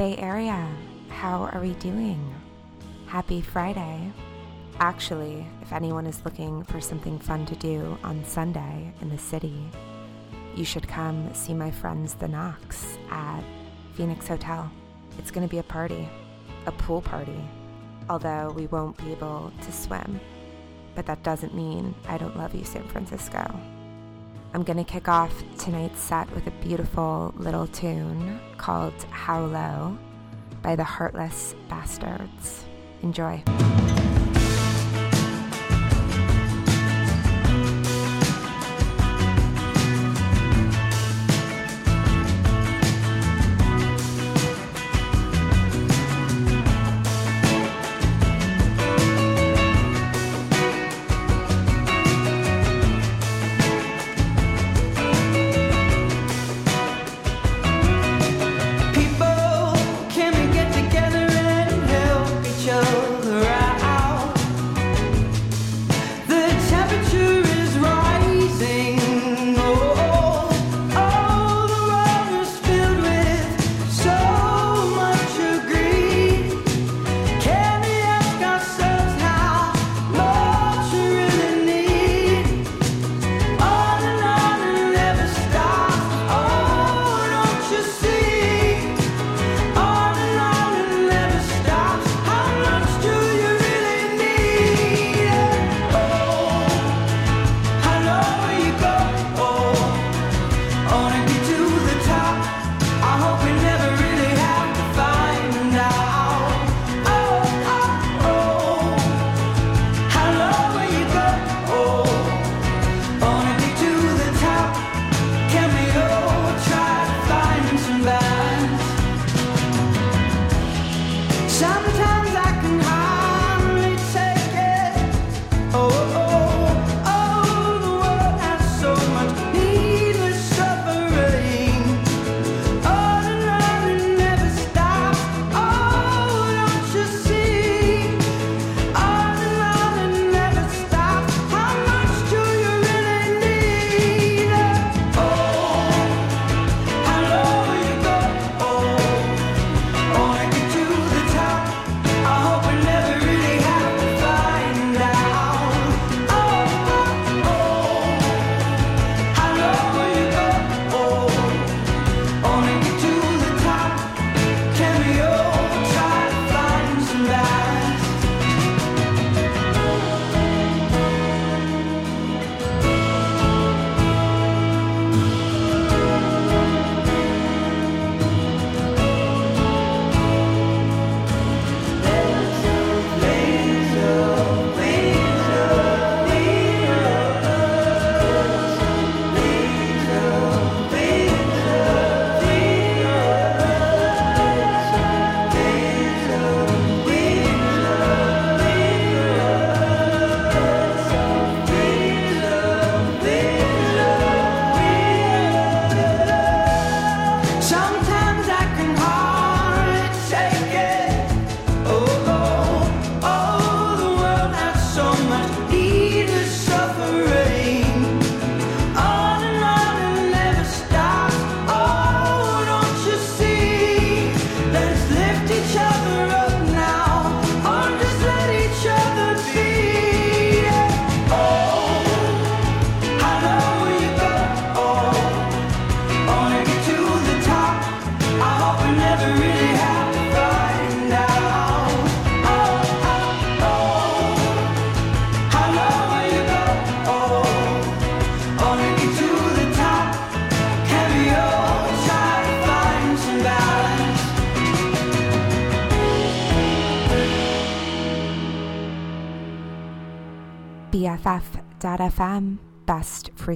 Bay Area, how are we doing? Happy Friday. Actually, if anyone is looking for something fun to do on Sunday in the city, you should come see my friends the Knox at Phoenix Hotel. It's going to be a party, a pool party, although we won't be able to swim. But that doesn't mean I don't love you, San Francisco. I'm going to kick off tonight's set with a beautiful little tune called How Low by the Heartless Bastards. Enjoy.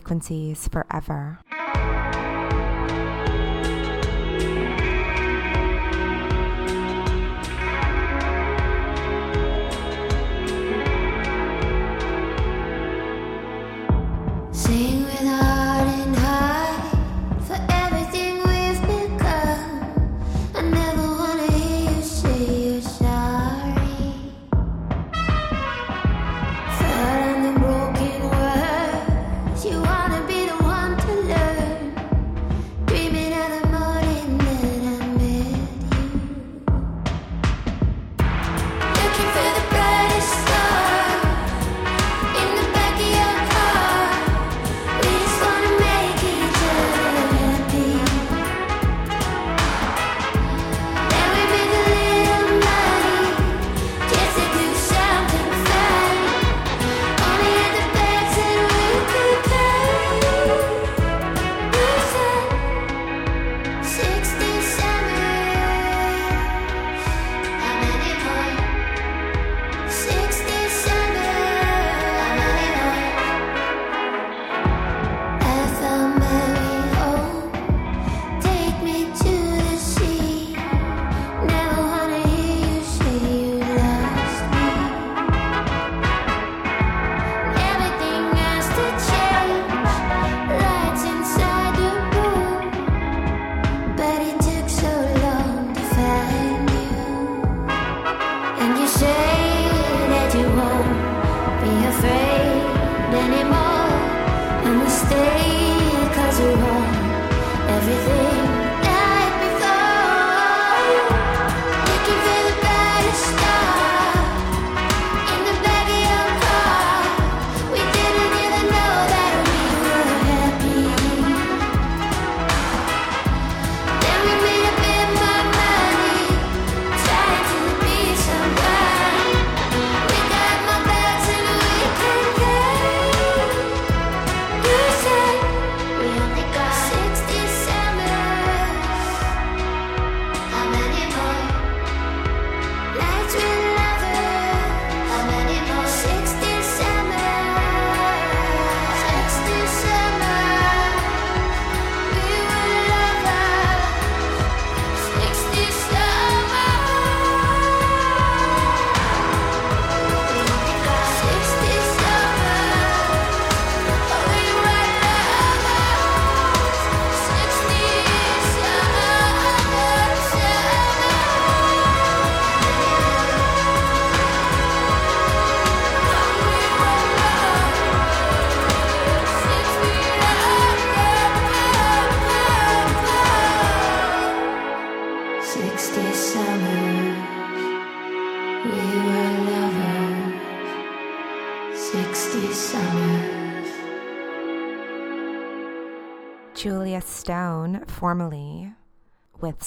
frequencies forever.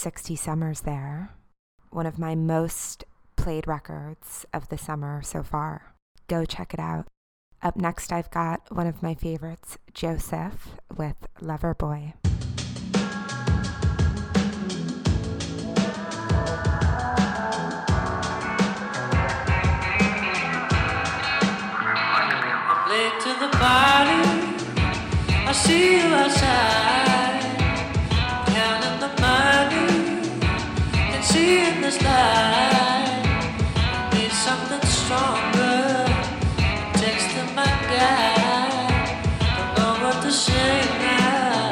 60 summers there, one of my most played records of the summer so far. Go check it out. Up next, I've got one of my favorites, Josef with Loverboy. I see you outside. in this life need something stronger. Texting my guy, don't know what to say now.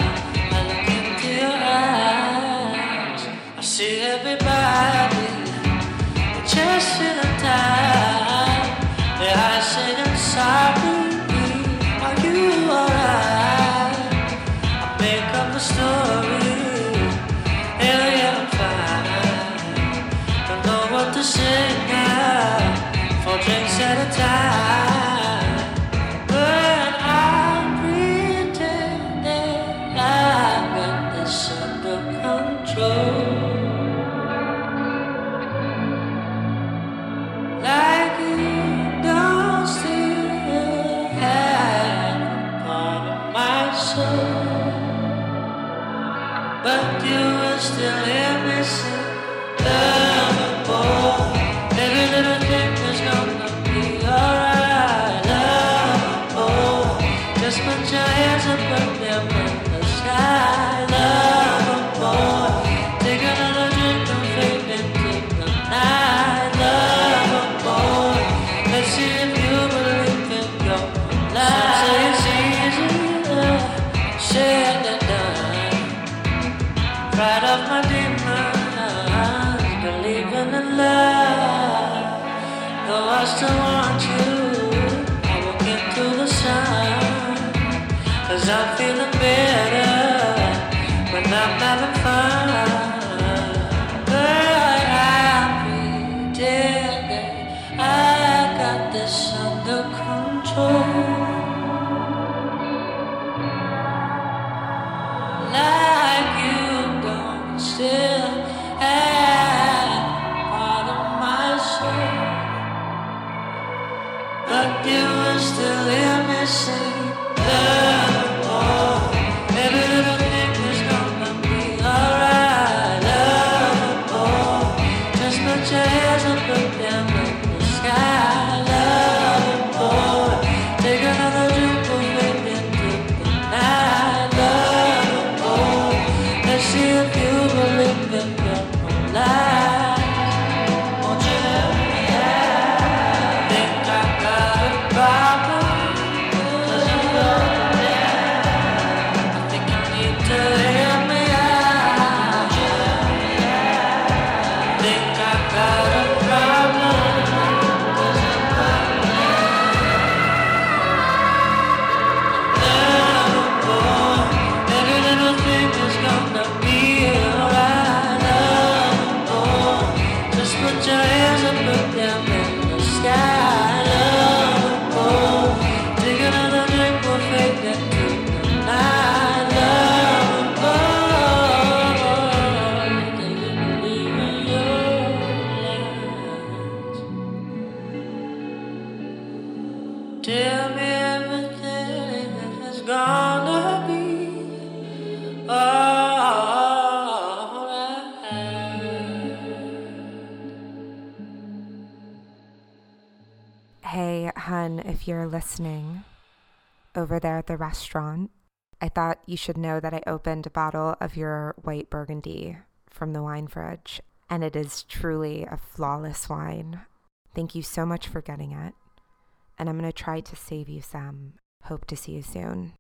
I look into your eyes, I see everybody chasing. were listening over there at the restaurant, I thought you should know that I opened a bottle of your white burgundy from the wine fridge, and it is truly a flawless wine. Thank you so much for getting it. And I'm going to try to save you some. Hope to see you soon.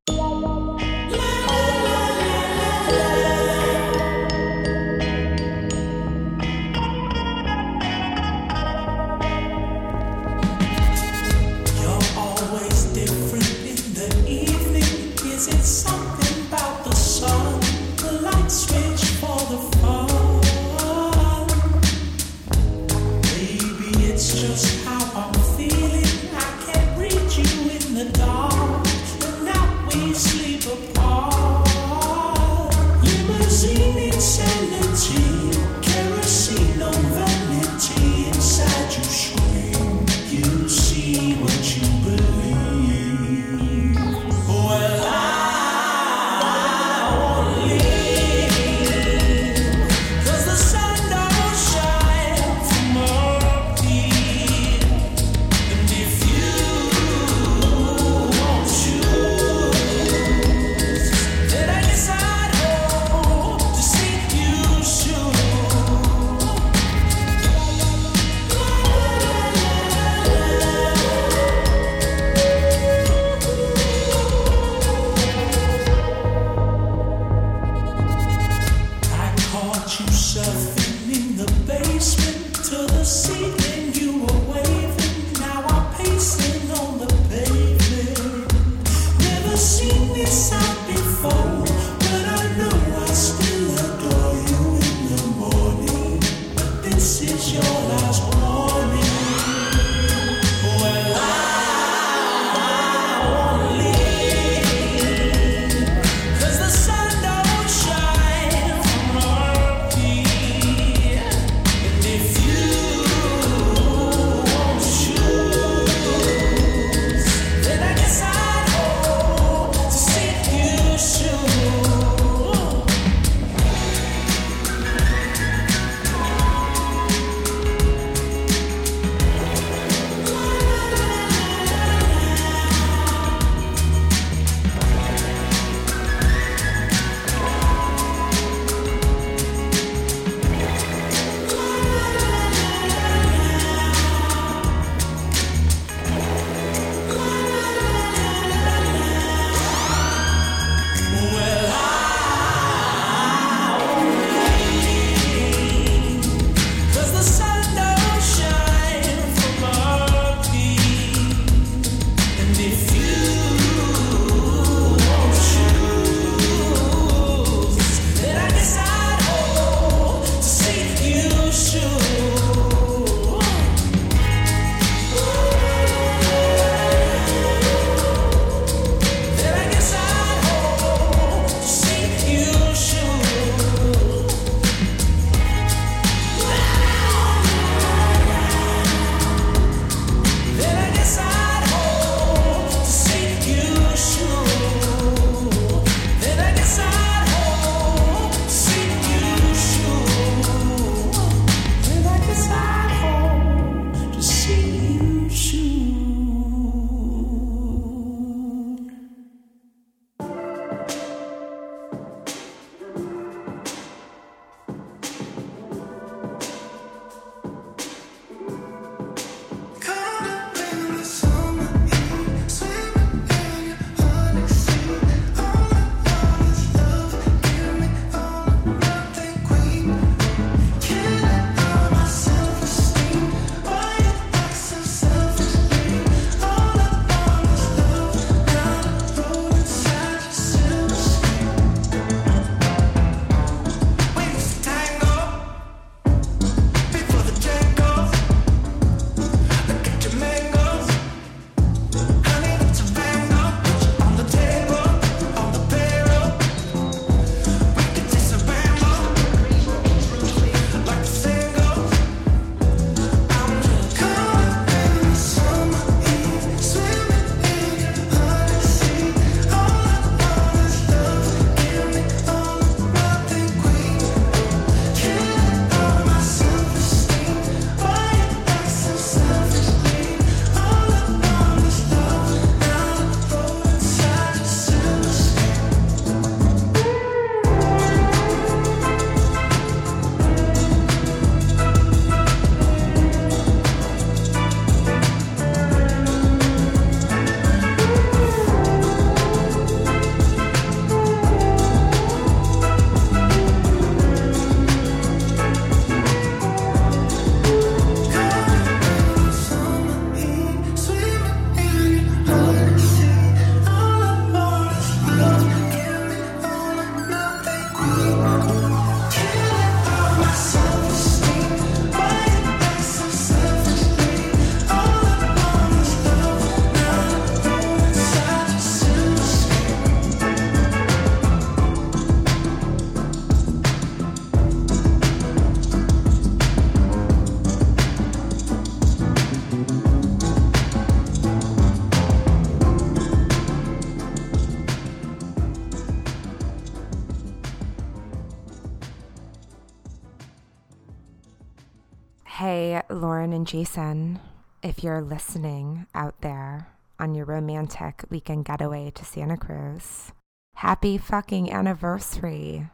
Jason, if you're listening out there on your romantic weekend getaway to Santa Cruz, happy fucking anniversary.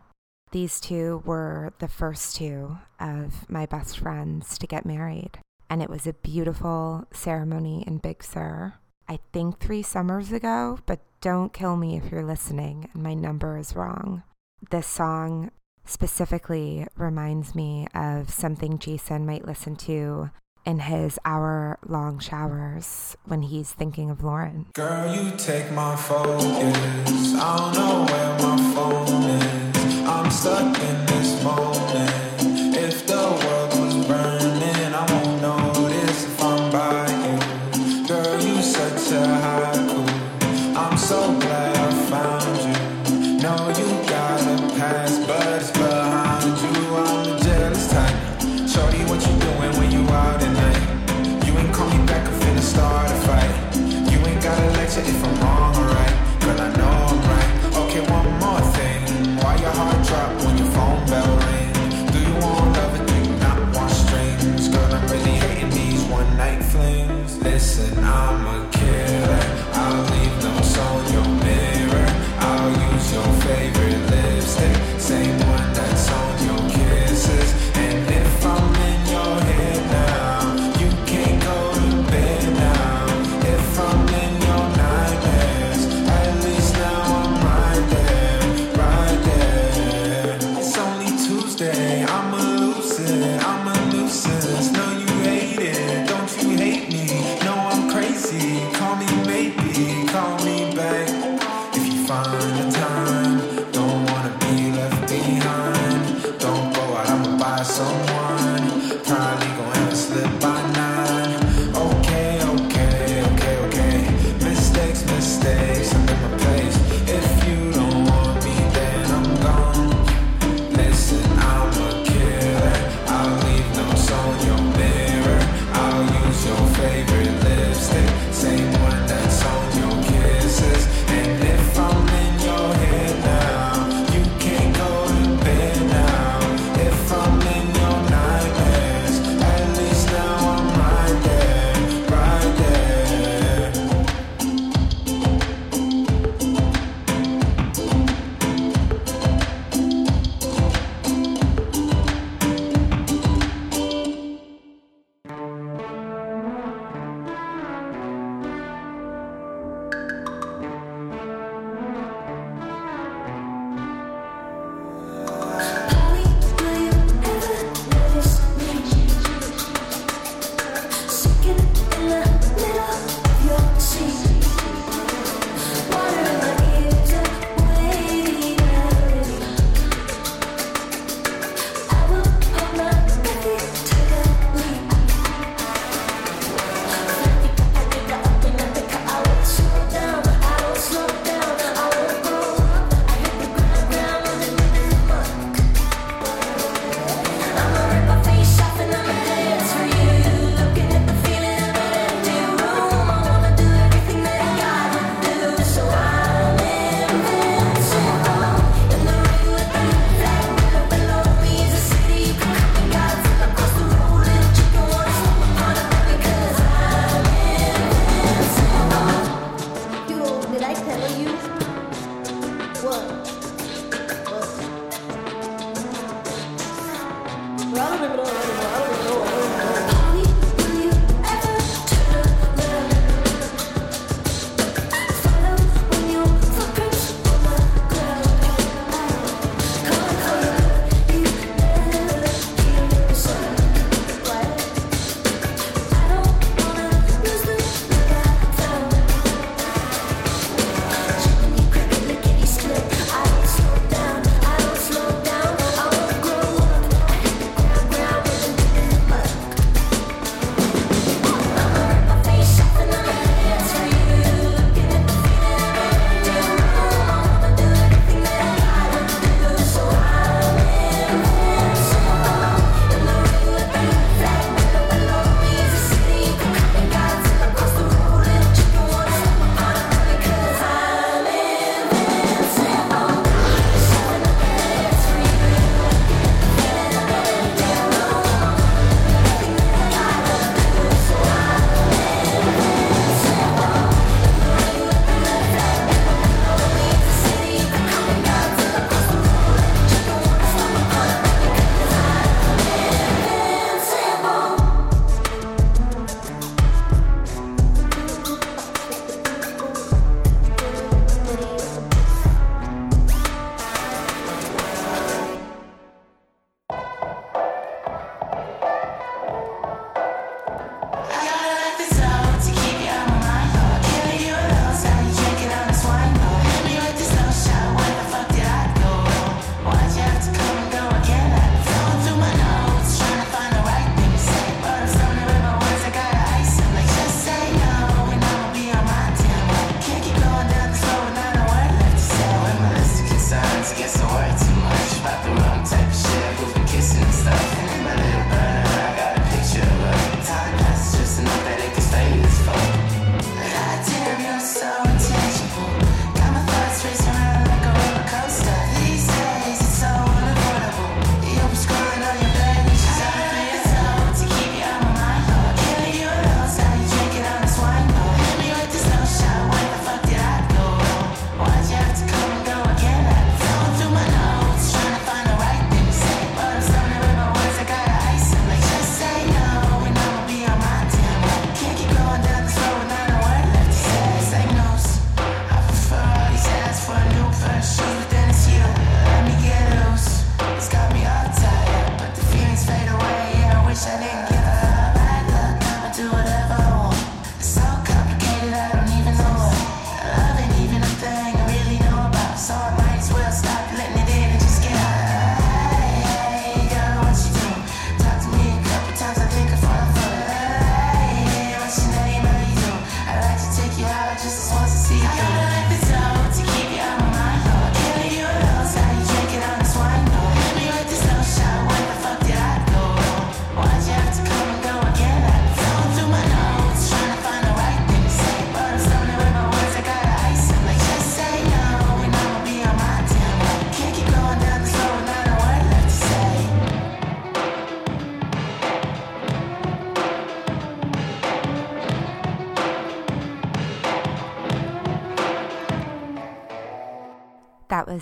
These two were the first two of my best friends to get married, and it was a beautiful ceremony in Big Sur. I think three summers ago, but don't kill me if you're listening and my number is wrong. This song specifically reminds me of something Jason might listen to in his hour long showers when he's thinking of Lauren. Girl, you take my focus. I don't know where my phone is. I'm stuck in this moment. If the world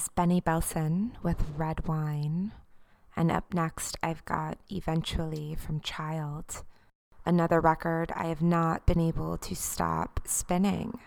Benny Bellson with Red Wine. And up next, I've got Eventually from Chiiild, another record I have not been able to stop spinning.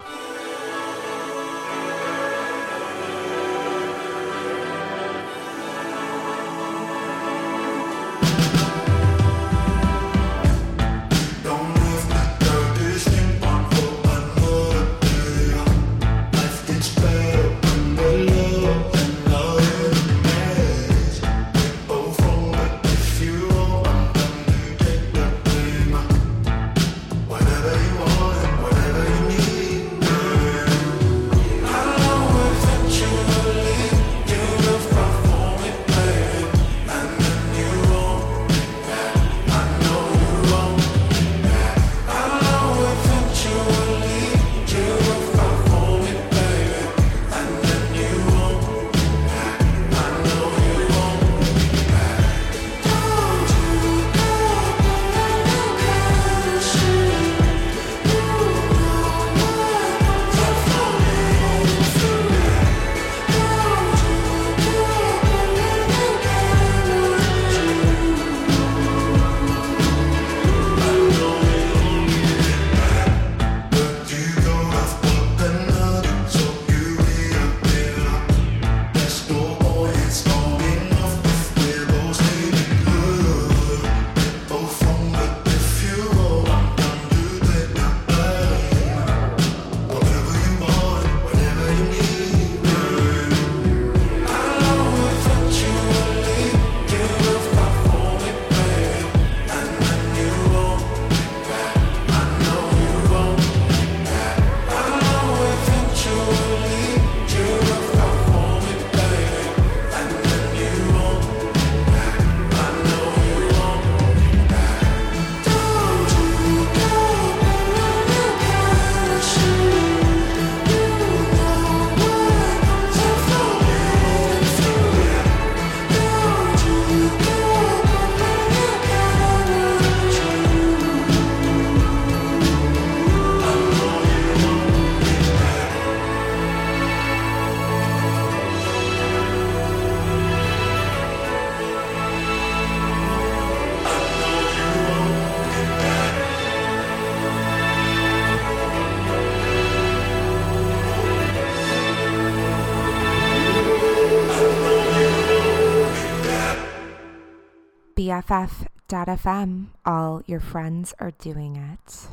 BFF.fm. All your friends are doing it.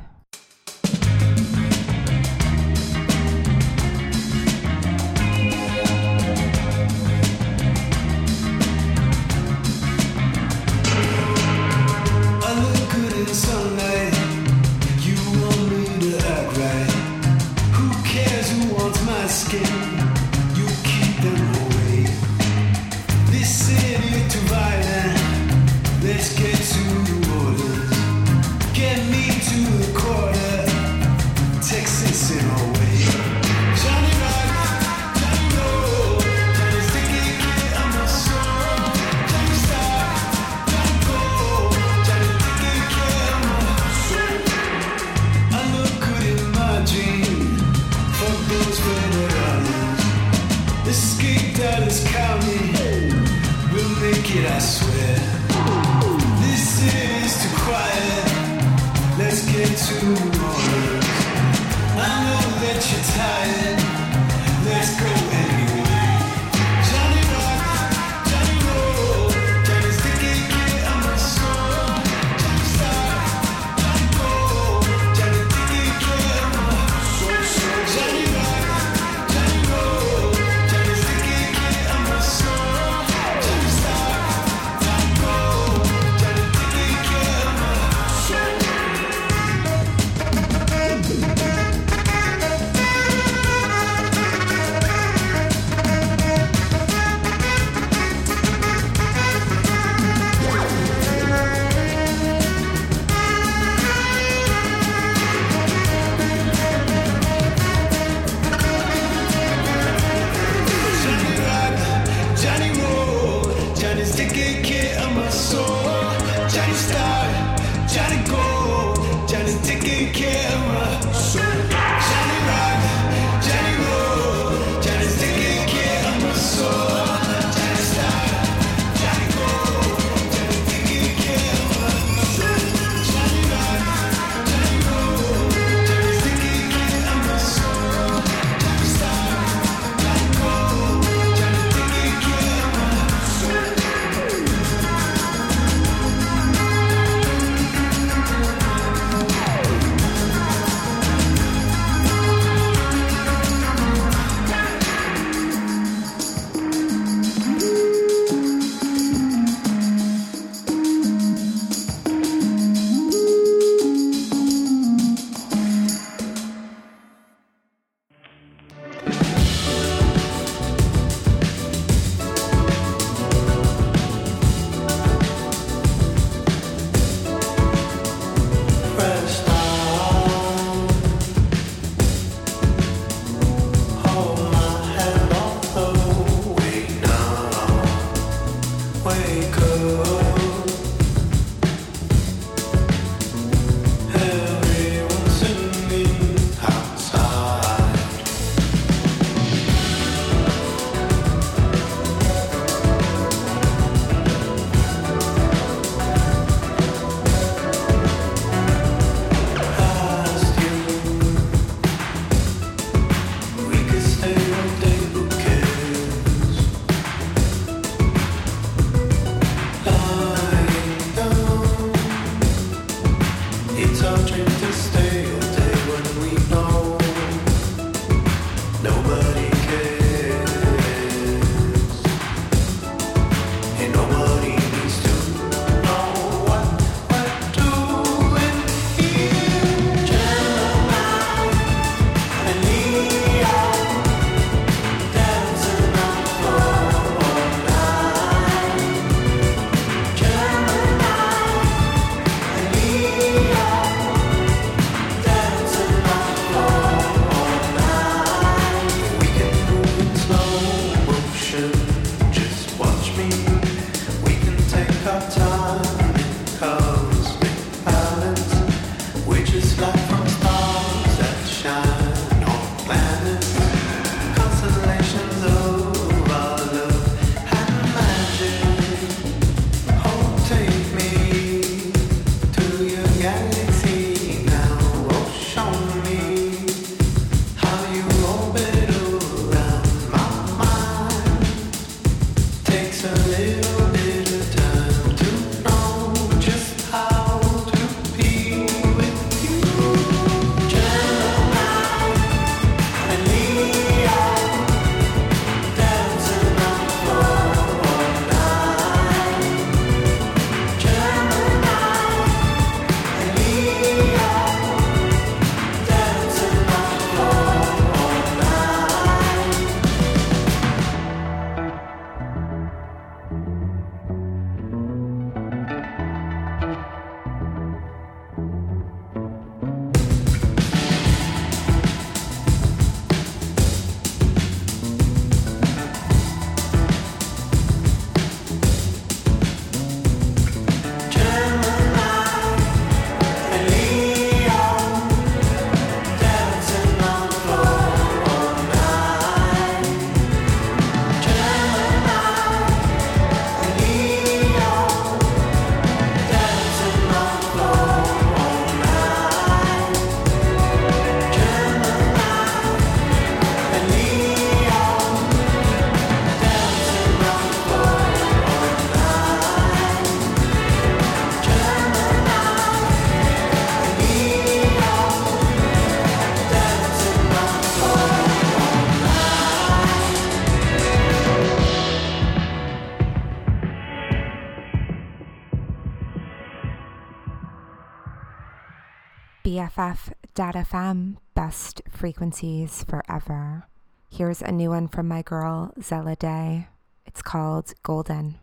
FM Best Frequencies Forever. Here's a new one from my girl, Zella Day. It's called Golden.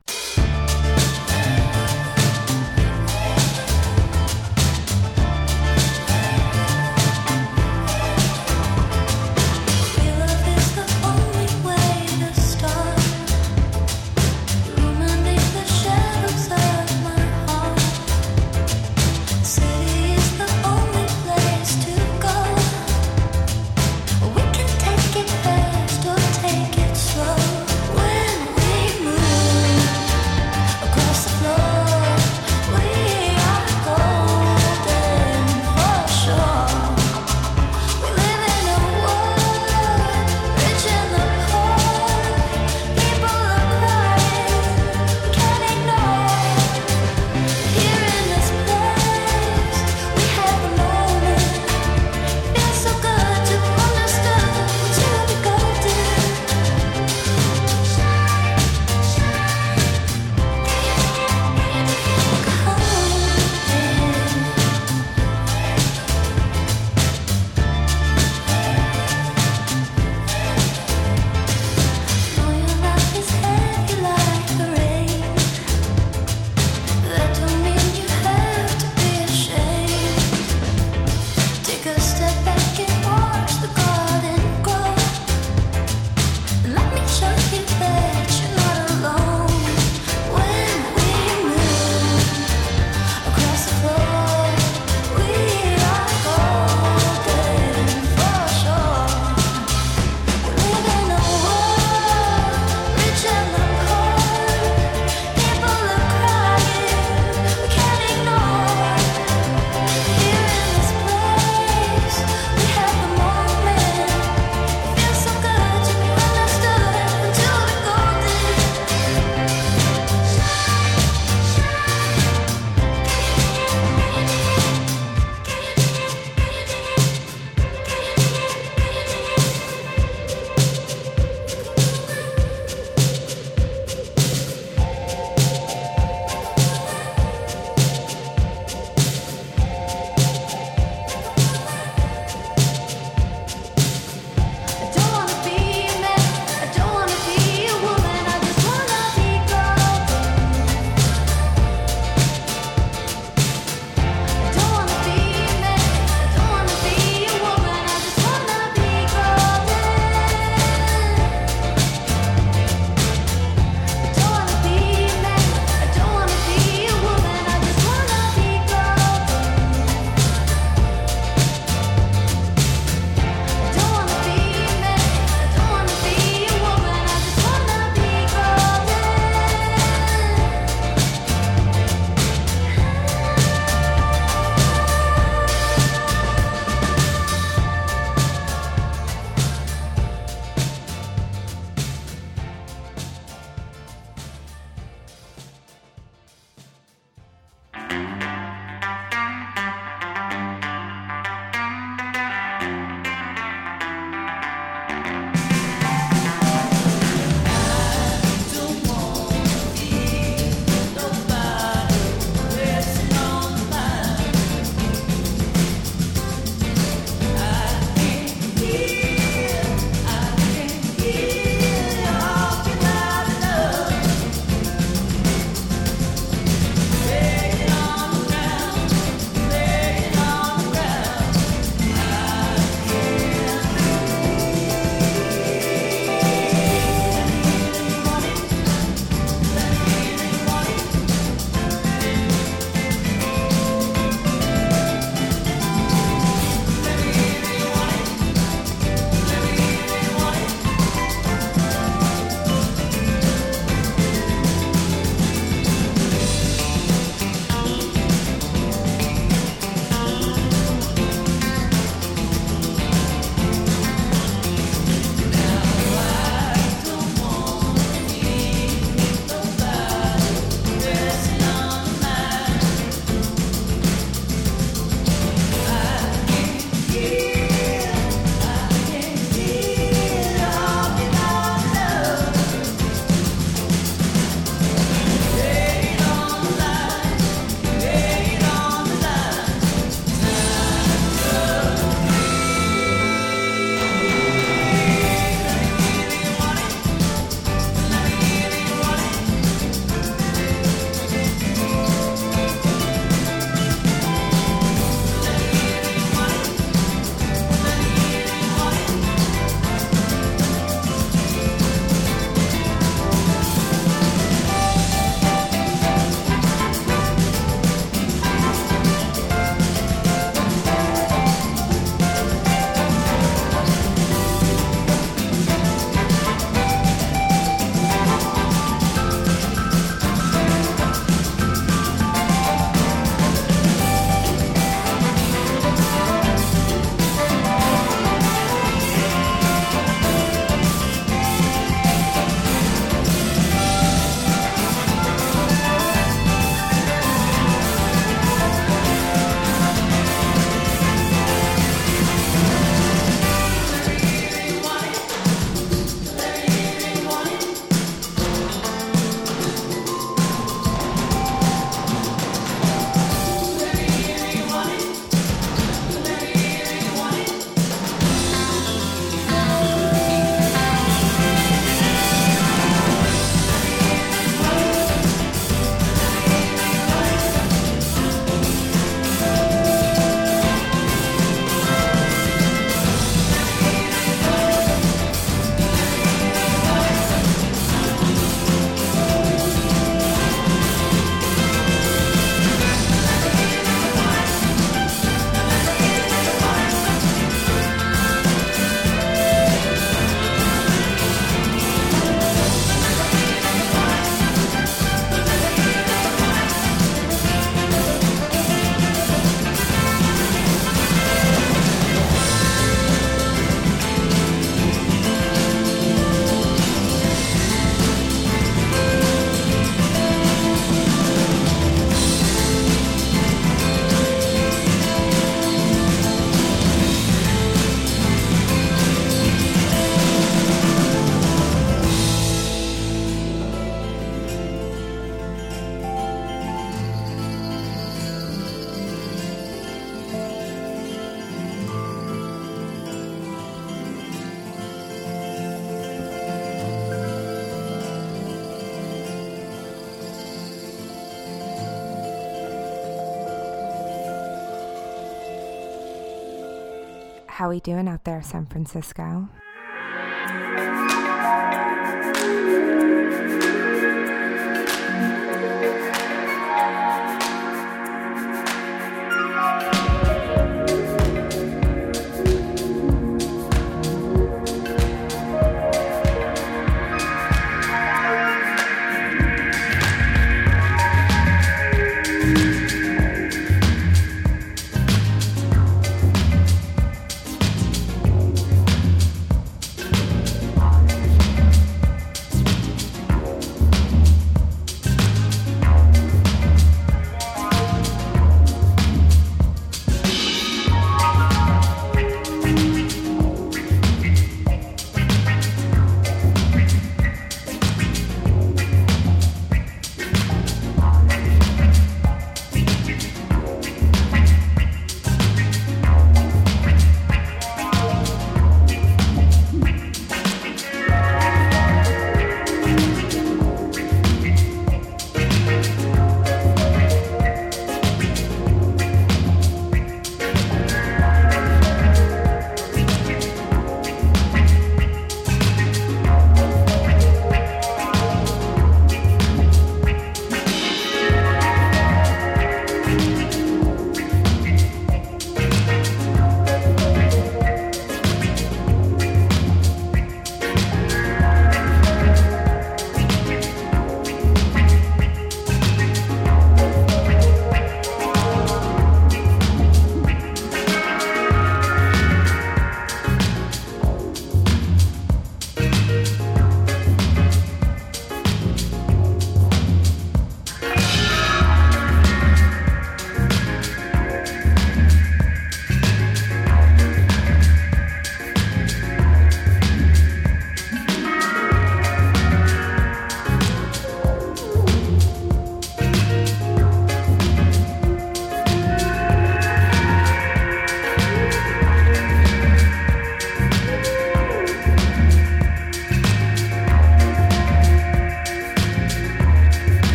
How we doing out there, San Francisco?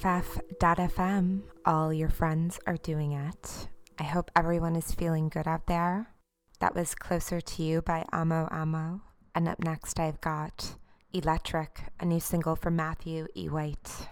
BFF.fm. All your friends are doing it. I hope everyone is feeling good out there. That was Closer to You by Amo Amo. And up next, I've got Electric, a new single from Matthew E. White.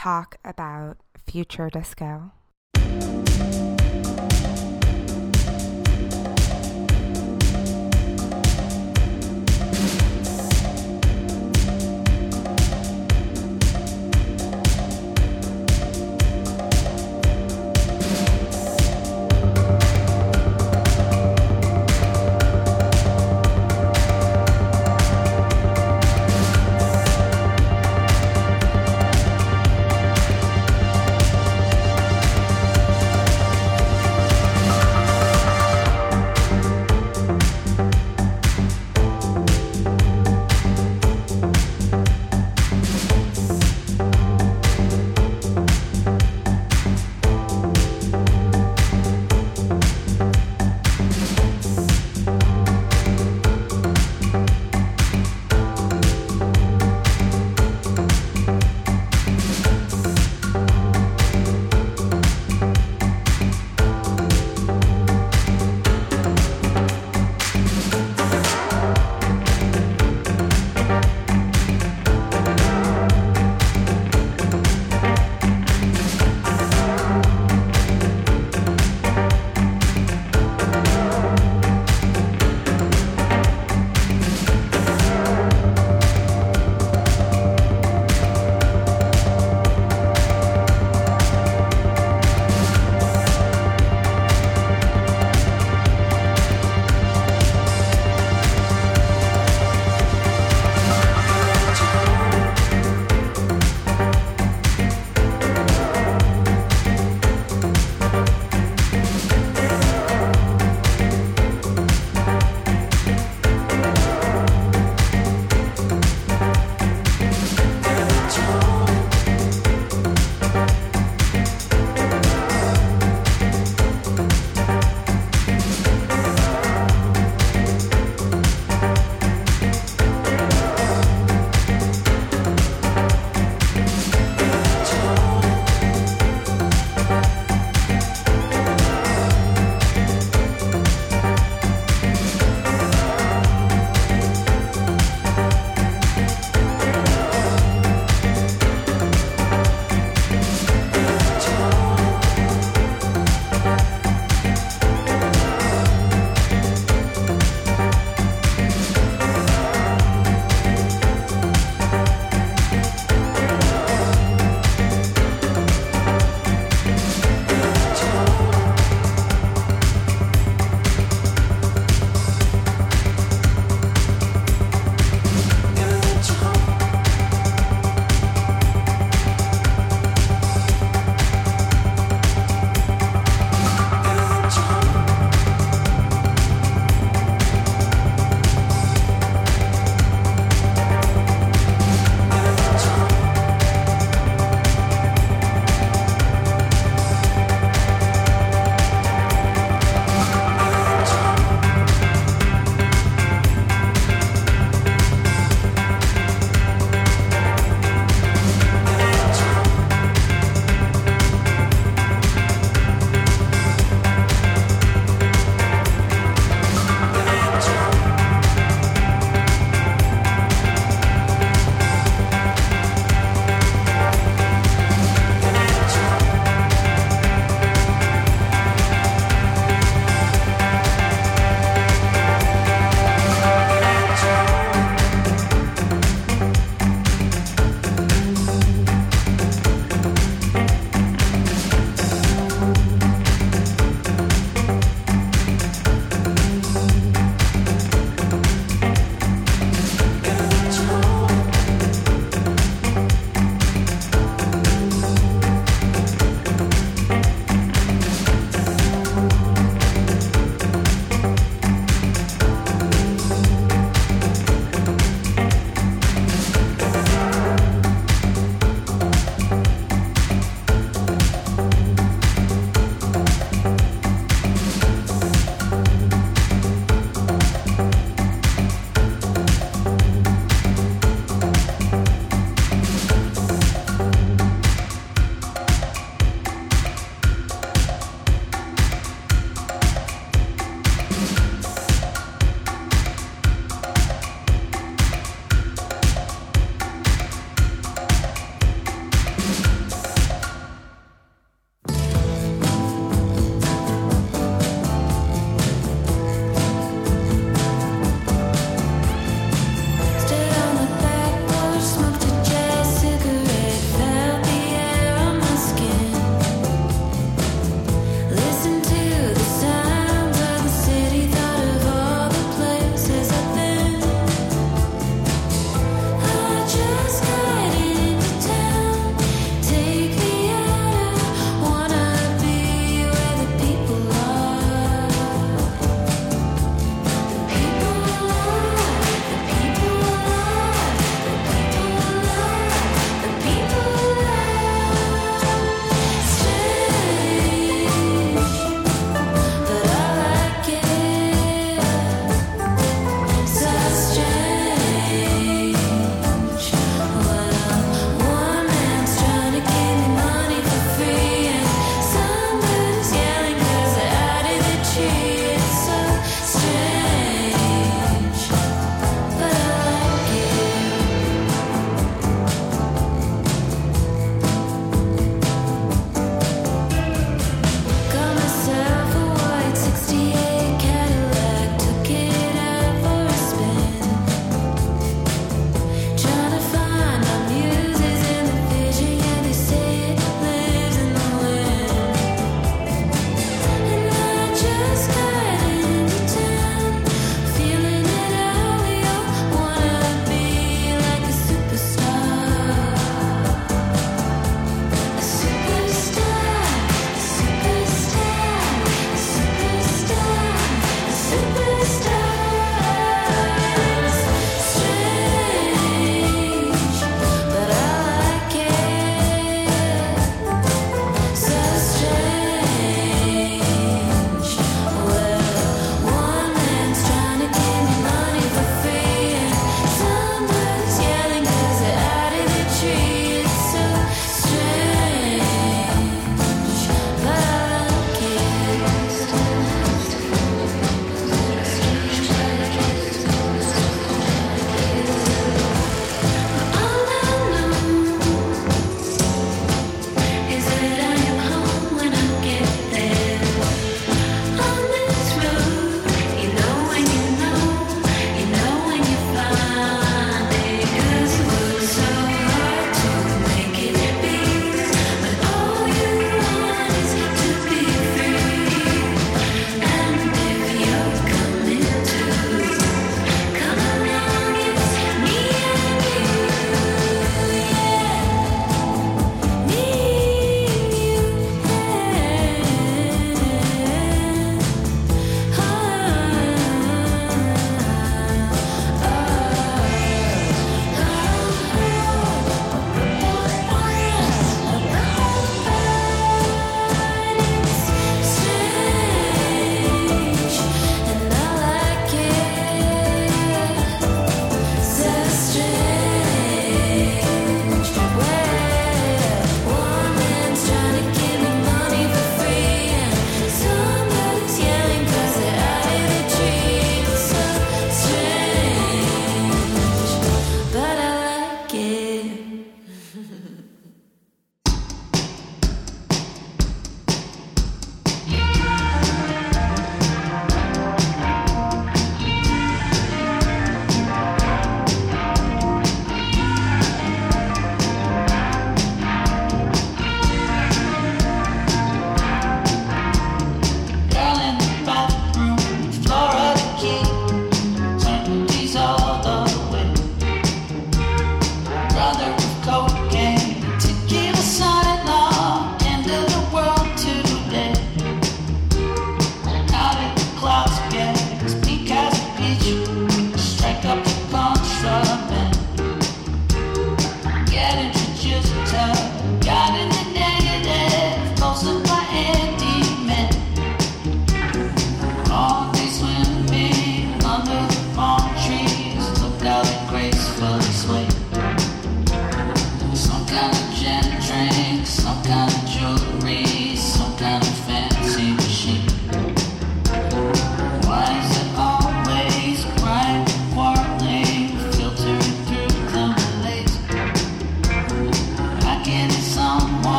Talk about future disco.